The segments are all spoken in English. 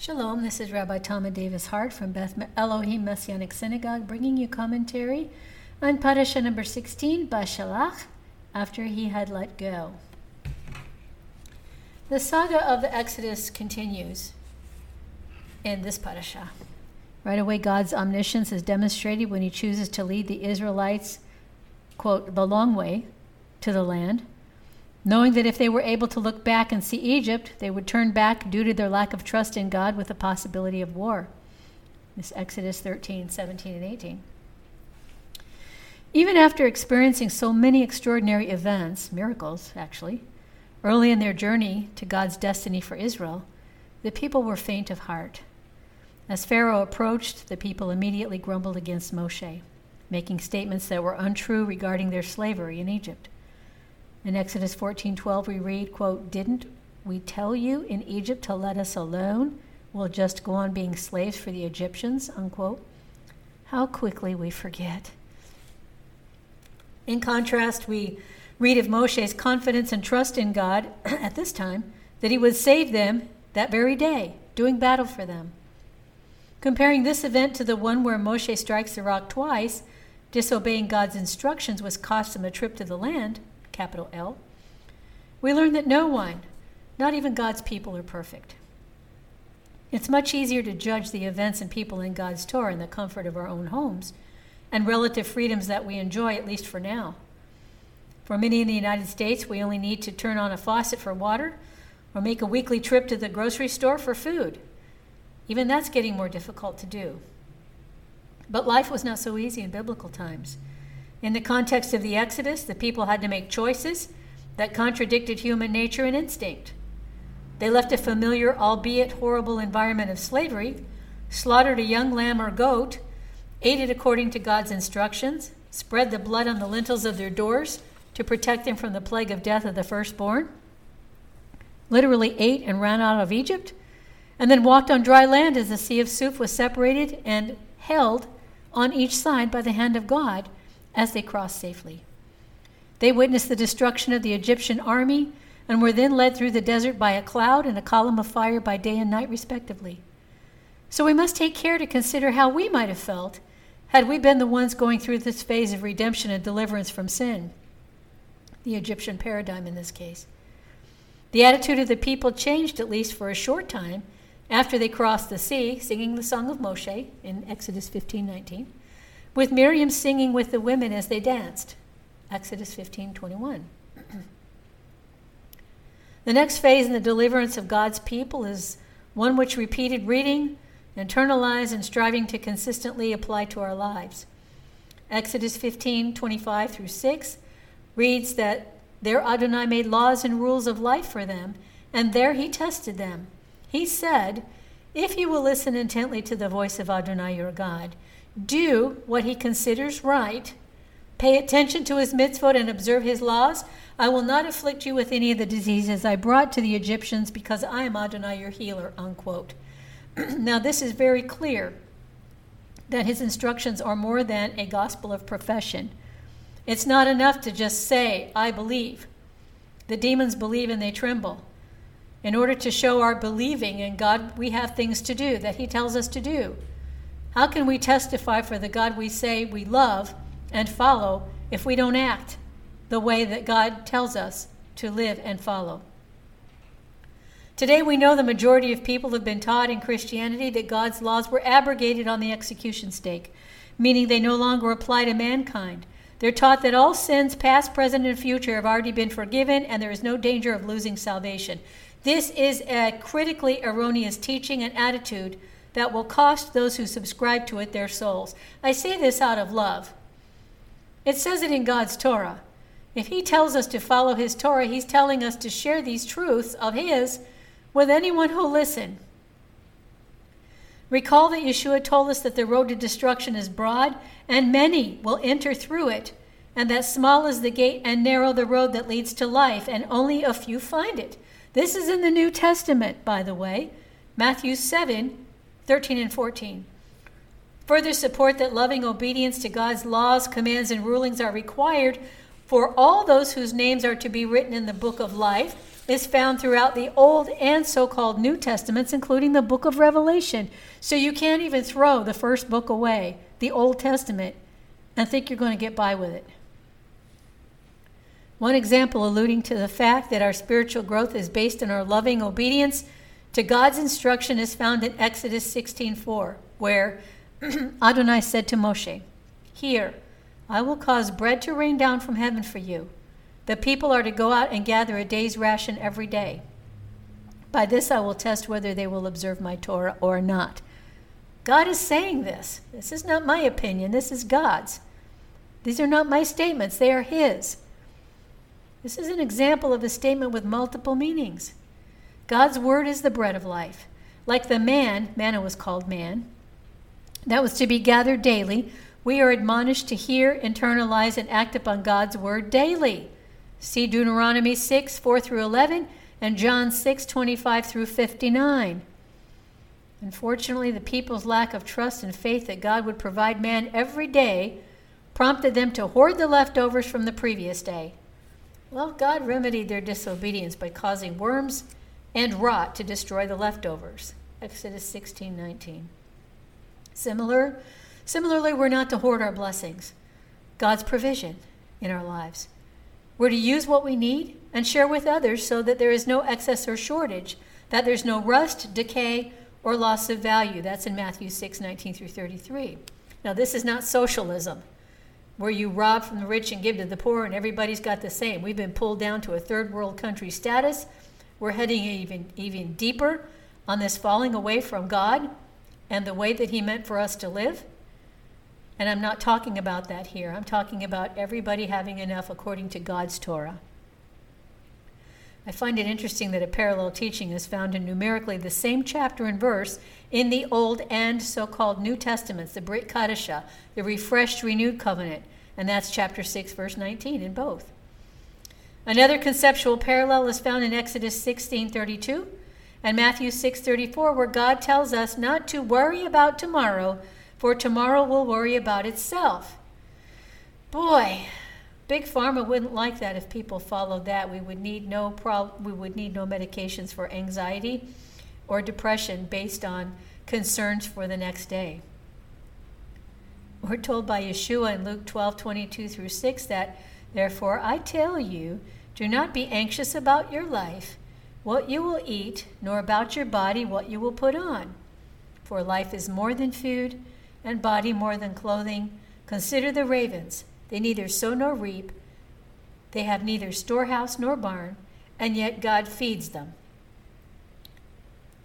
Shalom, this is Rabbi Tama Davis Hart from Beth Elohim Messianic Synagogue bringing you commentary on Parasha number 16, B'shallach, after he had let go. The saga of the Exodus continues in this Parasha. Right away, God's omniscience is demonstrated when he chooses to lead the Israelites, quote, the long way to the land knowing that if they were able to look back and see Egypt, they would turn back due to their lack of trust in God with the possibility of war. This Exodus 13, 17, and 18. Even after experiencing so many extraordinary events, miracles actually, early in their journey to God's destiny for Israel, the people were faint of heart. As Pharaoh approached, the people immediately grumbled against Moshe, making statements that were untrue regarding their slavery in Egypt. In Exodus 14:12 we read, quote, "Didn't we tell you in Egypt to let us alone? We'll just go on being slaves for the Egyptians." Unquote. How quickly we forget. In contrast, we read of Moshe's confidence and trust in God at this time that he would save them that very day, doing battle for them. Comparing this event to the one where Moshe strikes the rock twice, disobeying God's instructions was cost him a trip to the land, capital L, we learn that no one, not even God's people, are perfect. It's much easier to judge the events and people in God's Torah in the comfort of our own homes and relative freedoms that we enjoy, at least for now. For many in the United States, we only need to turn on a faucet for water or make a weekly trip to the grocery store for food. Even that's getting more difficult to do. But life was not so easy in biblical times. In the context of the Exodus, the people had to make choices that contradicted human nature and instinct. They left a familiar, albeit horrible, environment of slavery, slaughtered a young lamb or goat, ate it according to God's instructions, spread the blood on the lintels of their doors to protect them from the plague of death of the firstborn, literally ate and ran out of Egypt, and then walked on dry land as the Sea of Suf was separated and held on each side by the hand of God as they crossed safely. They witnessed the destruction of the Egyptian army and were then led through the desert by a cloud and a column of fire by day and night, respectively. So we must take care to consider how we might have felt had we been the ones going through this phase of redemption and deliverance from sin, the Egyptian paradigm in this case. The attitude of the people changed, at least for a short time, after they crossed the sea, singing the Song of Moshe in Exodus 15 19 with Miriam singing with the women as they danced. Exodus 15 21. the next phase in the deliverance of God's people is one which repeated reading, internalize, and striving to consistently apply to our lives. Exodus 15 25 through 6 reads that there Adonai made laws and rules of life for them, and there he tested them. He said, If you will listen intently to the voice of Adonai your God, do what he considers right, pay attention to his mitzvot, and observe his laws, I will not afflict you with any of the diseases I brought to the Egyptians because I am Adonai your healer. Unquote. now, this is very clear that his instructions are more than a gospel of profession. It's not enough to just say, I believe. The demons believe and they tremble. In order to show our believing in God, we have things to do that He tells us to do. How can we testify for the God we say we love and follow if we don't act the way that God tells us to live and follow? Today, we know the majority of people have been taught in Christianity that God's laws were abrogated on the execution stake, meaning they no longer apply to mankind. They're taught that all sins, past, present, and future, have already been forgiven and there is no danger of losing salvation. This is a critically erroneous teaching and attitude that will cost those who subscribe to it their souls. I say this out of love. It says it in God's Torah. If He tells us to follow His Torah, He's telling us to share these truths of His with anyone who'll listen. Recall that Yeshua told us that the road to destruction is broad, and many will enter through it, and that small is the gate and narrow the road that leads to life, and only a few find it. This is in the New Testament, by the way. Matthew 7 13 and 14. Further support that loving obedience to God's laws, commands, and rulings are required for all those whose names are to be written in the book of life. is found throughout the Old and so called New Testaments, including the book of Revelation. So you can't even throw the first book away, the Old Testament, and think you're going to get by with it. One example alluding to the fact that our spiritual growth is based on our loving obedience to God's instruction is found in Exodus 16:4, where Adonai said to Moshe, "Here, I will cause bread to rain down from heaven for you. The people are to go out and gather a day's ration every day. By this I will test whether they will observe my Torah or not." God is saying this. This is not my opinion, this is God's. These are not my statements, they are His. This is an example of a statement with multiple meanings. God's word is the bread of life. Like the man, manna was called man, that was to be gathered daily, we are admonished to hear, internalize, and act upon God's word daily. See Deuteronomy 6, 4 through 11, and John 6, 25 through 59. Unfortunately, the people's lack of trust and faith that God would provide man every day prompted them to hoard the leftovers from the previous day. Well, God remedied their disobedience by causing worms and rot to destroy the leftovers. Exodus 16:19. Similar, similarly, we're not to hoard our blessings, God's provision in our lives. We're to use what we need and share with others so that there is no excess or shortage, that there's no rust, decay, or loss of value. That's in Matthew 6:19 through 33. Now, this is not socialism where you rob from the rich and give to the poor and everybody's got the same. We've been pulled down to a third world country status. We're heading even even deeper on this falling away from God and the way that he meant for us to live. And I'm not talking about that here. I'm talking about everybody having enough according to God's Torah. I find it interesting that a parallel teaching is found in numerically the same chapter and verse in the Old and so called New Testaments, the Brit Chadashah, the refreshed, renewed covenant, and that's chapter 6, verse 19 in both. Another conceptual parallel is found in Exodus 16:32 and Matthew 6:34 where God tells us not to worry about tomorrow, for tomorrow will worry about itself. Boy, Big Pharma wouldn't like that if people followed that. We would need no pro- we would need no medications for anxiety or depression based on concerns for the next day. We're told by Yeshua in Luke 12:22 through 6 that, Therefore I tell you, do not be anxious about your life, what you will eat, nor about your body, what you will put on. For life is more than food, and body more than clothing. Consider the ravens. They neither sow nor reap. They have neither storehouse nor barn, and yet God feeds them.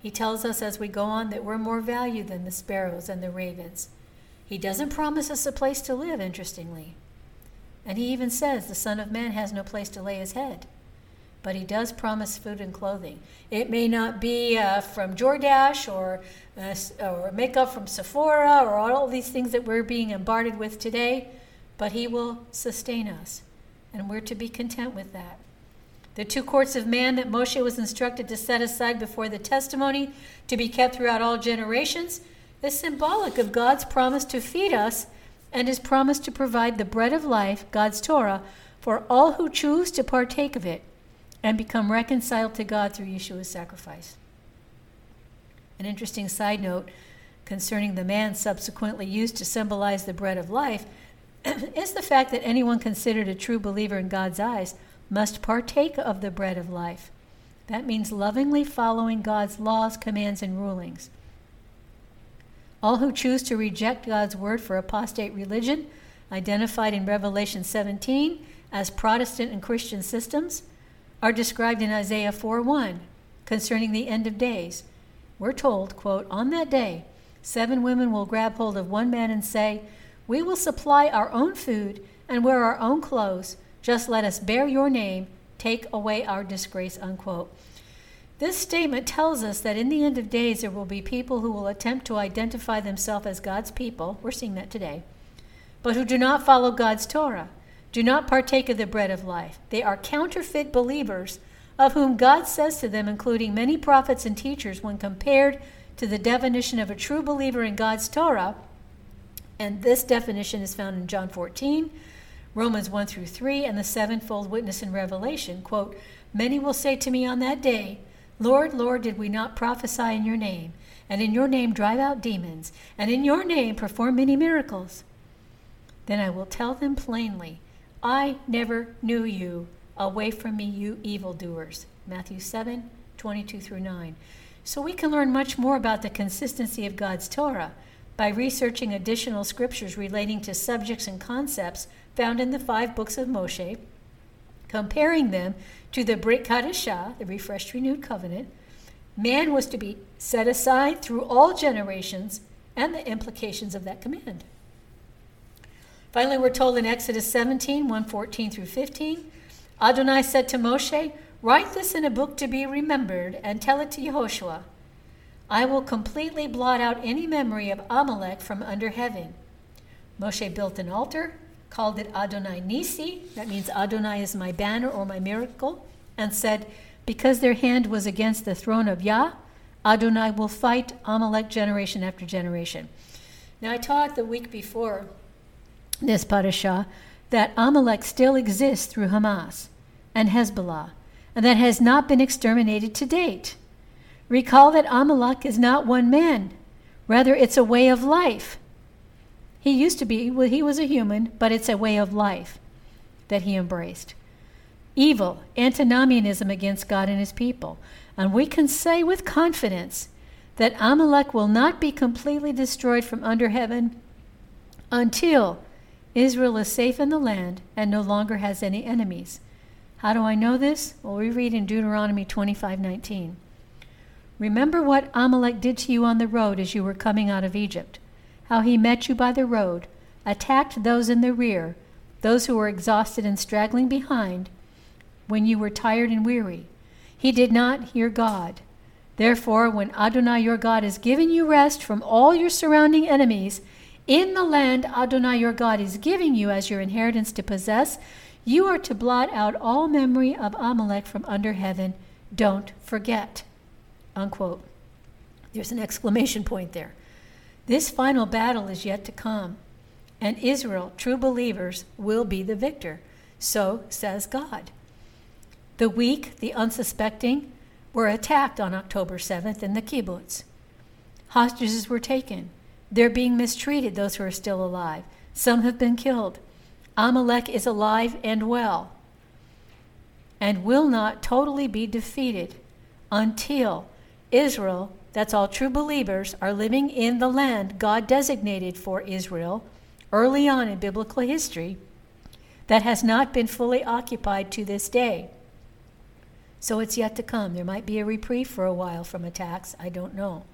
He tells us as we go on that we're more valued than the sparrows and the ravens. He doesn't promise us a place to live, interestingly. And he even says the Son of Man has no place to lay his head. But he does promise food and clothing. It may not be uh, from Jordache or, uh, or makeup from Sephora or all these things that we're being bombarded with today, but he will sustain us, and we're to be content with that. The two courts of man that Moshe was instructed to set aside before the testimony to be kept throughout all generations is symbolic of God's promise to feed us and his promised to provide the bread of life, God's Torah, for all who choose to partake of it and become reconciled to God through Yeshua's sacrifice. An interesting side note concerning the man subsequently used to symbolize the bread of life is the fact that anyone considered a true believer in God's eyes must partake of the bread of life. That means lovingly following God's laws, commands, and rulings. All who choose to reject God's word for apostate religion, identified in Revelation 17 as Protestant and Christian systems, are described in Isaiah 4:1 concerning the end of days. We're told, quote, "On that day, seven women will grab hold of one man and say, we will supply our own food and wear our own clothes. Just let us bear your name, take away our disgrace. Unquote. This statement tells us that in the end of days, there will be people who will attempt to identify themselves as God's people. We're seeing that today. But who do not follow God's Torah, do not partake of the bread of life. They are counterfeit believers, of whom God says to them, including many prophets and teachers, when compared to the definition of a true believer in God's Torah, and this definition is found in John 14, Romans 1 through 3, and the sevenfold witness in Revelation. Quote, Many will say to me on that day, Lord, Lord, did we not prophesy in your name, and in your name drive out demons, and in your name perform many miracles? Then I will tell them plainly, I never knew you. Away from me, you evildoers. Matthew 7 22 through 9. So we can learn much more about the consistency of God's Torah by researching additional scriptures relating to subjects and concepts found in the five books of Moshe, comparing them to the Brit Chadashah, the refreshed renewed covenant. Man was to be set aside through all generations and the implications of that command. Finally, we're told in Exodus 17 114 through 15 Adonai said to Moshe, Write this in a book to be remembered and tell it to Yehoshua. I will completely blot out any memory of Amalek from under heaven. Moshe built an altar, called it Adonai Nisi, that means Adonai is my banner or my miracle, and said, Because their hand was against the throne of Yah, Adonai will fight Amalek generation after generation. Now, I taught the week before this parashah that Amalek still exists through Hamas and Hezbollah, and that has not been exterminated to date. Recall that Amalek is not one man, rather, it's a way of life. He used to be, well, he was a human, but it's a way of life that he embraced. Evil, antinomianism against God and his people. And we can say with confidence that Amalek will not be completely destroyed from under heaven until Israel is safe in the land and no longer has any enemies. How do I know this? Well, we read in Deuteronomy 25:19. Remember what Amalek did to you on the road as you were coming out of Egypt, how he met you by the road, attacked those in the rear, those who were exhausted and straggling behind, when you were tired and weary. He did not hear God. Therefore, when Adonai your God has given you rest from all your surrounding enemies, in the land Adonai your God is giving you as your inheritance to possess, you are to blot out all memory of Amalek from under heaven. Don't forget. Unquote. There's an exclamation point there. This final battle is yet to come, and Israel, true believers, will be the victor. So says God. The weak, the unsuspecting, were attacked on October 7th in the kibbutz. Hostages were taken. They're being mistreated, those who are still alive. Some have been killed. Amalek is alive and well and will not totally be defeated until Israel, that's all true believers, are living in the land God designated for Israel early on in biblical history that has not been fully occupied to this day. So it's yet to come. There might be a reprieve for a while from attacks. I don't know.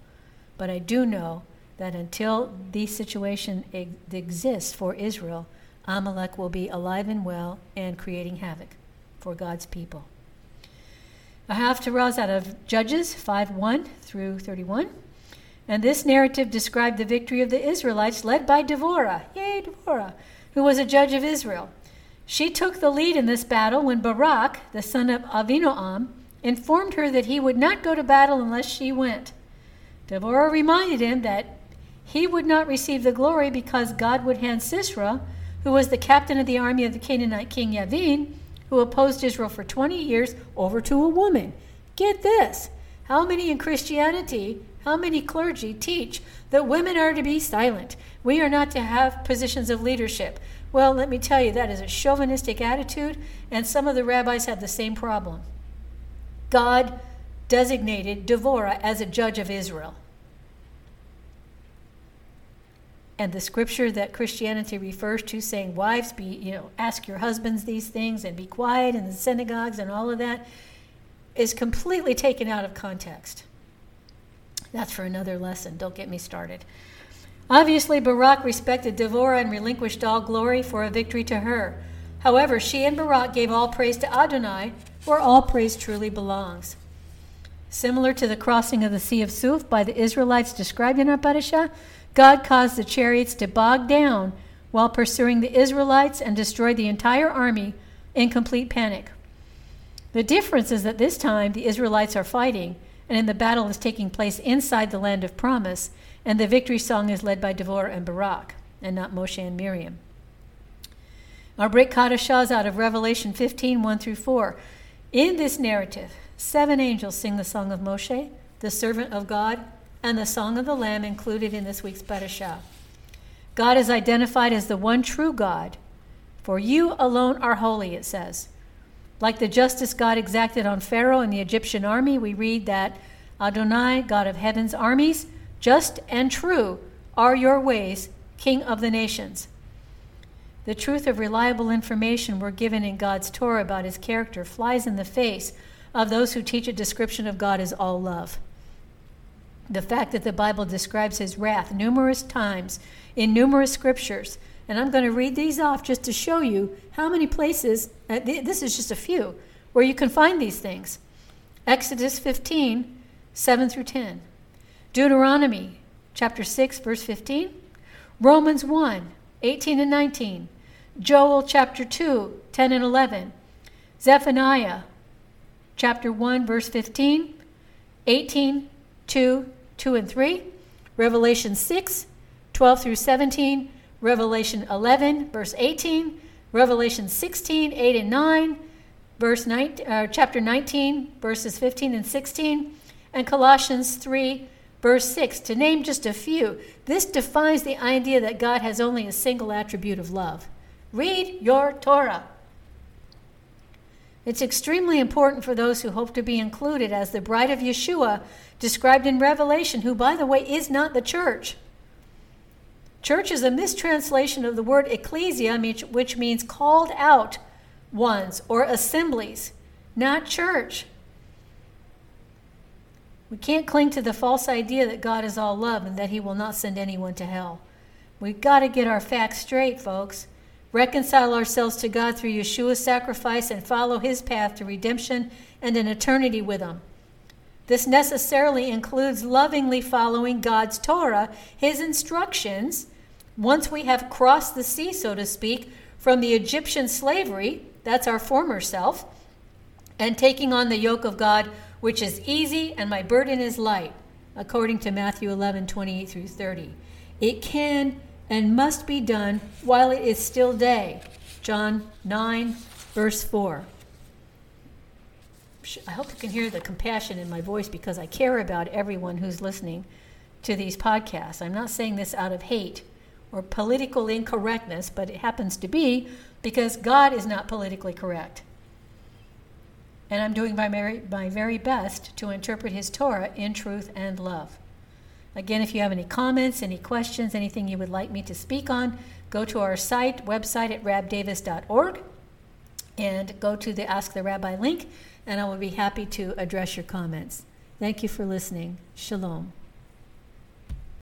But I do know that until this situation exists for Israel, Amalek will be alive and well and creating havoc for God's people. Haftarah out of Judges 5 1 through 31. And this narrative described the victory of the Israelites led by Devorah, yay, Devorah, who was a judge of Israel. She took the lead in this battle when Barak, the son of Avinoam, informed her that he would not go to battle unless she went. Devorah reminded him that he would not receive the glory because God would hand Sisera, who was the captain of the army of the Canaanite king Yavin, who opposed Israel for 20 years, over to a woman. Get this. How many in Christianity, how many clergy teach that women are to be silent? We are not to have positions of leadership. Well, let me tell you, that is a chauvinistic attitude, and some of the rabbis have the same problem. God designated Devorah as a judge of Israel. And the scripture that Christianity refers to, saying, Wives, be, you know, ask your husbands these things and be quiet in the synagogues and all of that, is completely taken out of context. That's for another lesson. Don't get me started. Obviously, Barak respected Devorah and relinquished all glory for a victory to her. However, she and Barak gave all praise to Adonai, where all praise truly belongs. Similar to the crossing of the Sea of Suf by the Israelites described in our parasha, God caused the chariots to bog down while pursuing the Israelites and destroyed the entire army in complete panic. The difference is that this time the Israelites are fighting, and the battle is taking place inside the land of promise, and the victory song is led by Devorah and Barak, and not Moshe and Miriam. Our Brit Chadashah is out of Revelation 15 1 through 4. In this narrative, seven angels sing the song of Moshe, the servant of God, and the song of the Lamb included in this week's Parashah. God is identified as the one true God. For you alone are holy, it says. Like the justice God exacted on Pharaoh and the Egyptian army, we read that Adonai, God of heaven's armies, just and true are your ways, King of the nations. The truth of reliable information we're given in God's Torah about his character flies in the face of those who teach a description of God as all love. The fact that the Bible describes his wrath numerous times in numerous scriptures and I'm going to read these off just to show you how many places, uh, th- this is just a few, where you can find these things. Exodus 15, 7 through 10. Deuteronomy chapter 6, verse 15. Romans 1, 18 and 19. Joel chapter 2, 10 and 11. Zephaniah chapter 1, verse 15. 18, 2, 2 and 3. Revelation 6, 12 through 17. Revelation 11, verse 18, Revelation 16, 8 and 9, verse 19, uh, chapter 19, verses 15 and 16, and Colossians 3, verse 6, to name just a few. This defines the idea that God has only a single attribute of love. Read your Torah. It's extremely important for those who hope to be included as the bride of Yeshua, described in Revelation, who, by the way, is not the church. Church is a mistranslation of the word ecclesia, which means called out ones or assemblies, not church. We can't cling to the false idea that God is all love and that he will not send anyone to hell. We've got to get our facts straight, folks. Reconcile ourselves to God through Yeshua's sacrifice and follow his path to redemption and an eternity with him. This necessarily includes lovingly following God's Torah, his instructions, once we have crossed the sea, so to speak, from the Egyptian slavery, that's our former self, and taking on the yoke of God, which is easy and my burden is light, according to Matthew 11, 28 through 30. It can and must be done while it is still day. John 9, verse 4. I hope you can hear the compassion in my voice because I care about everyone who's listening to these podcasts. I'm not saying this out of hate or political incorrectness, but it happens to be because God is not politically correct. And I'm doing my very, my very best to interpret His Torah in truth and love. Again, if you have any comments, any questions, anything you would like me to speak on, go to our site, website at rabdavis.org, and go to the Ask the Rabbi link, and I will be happy to address your comments. Thank you for listening. Shalom.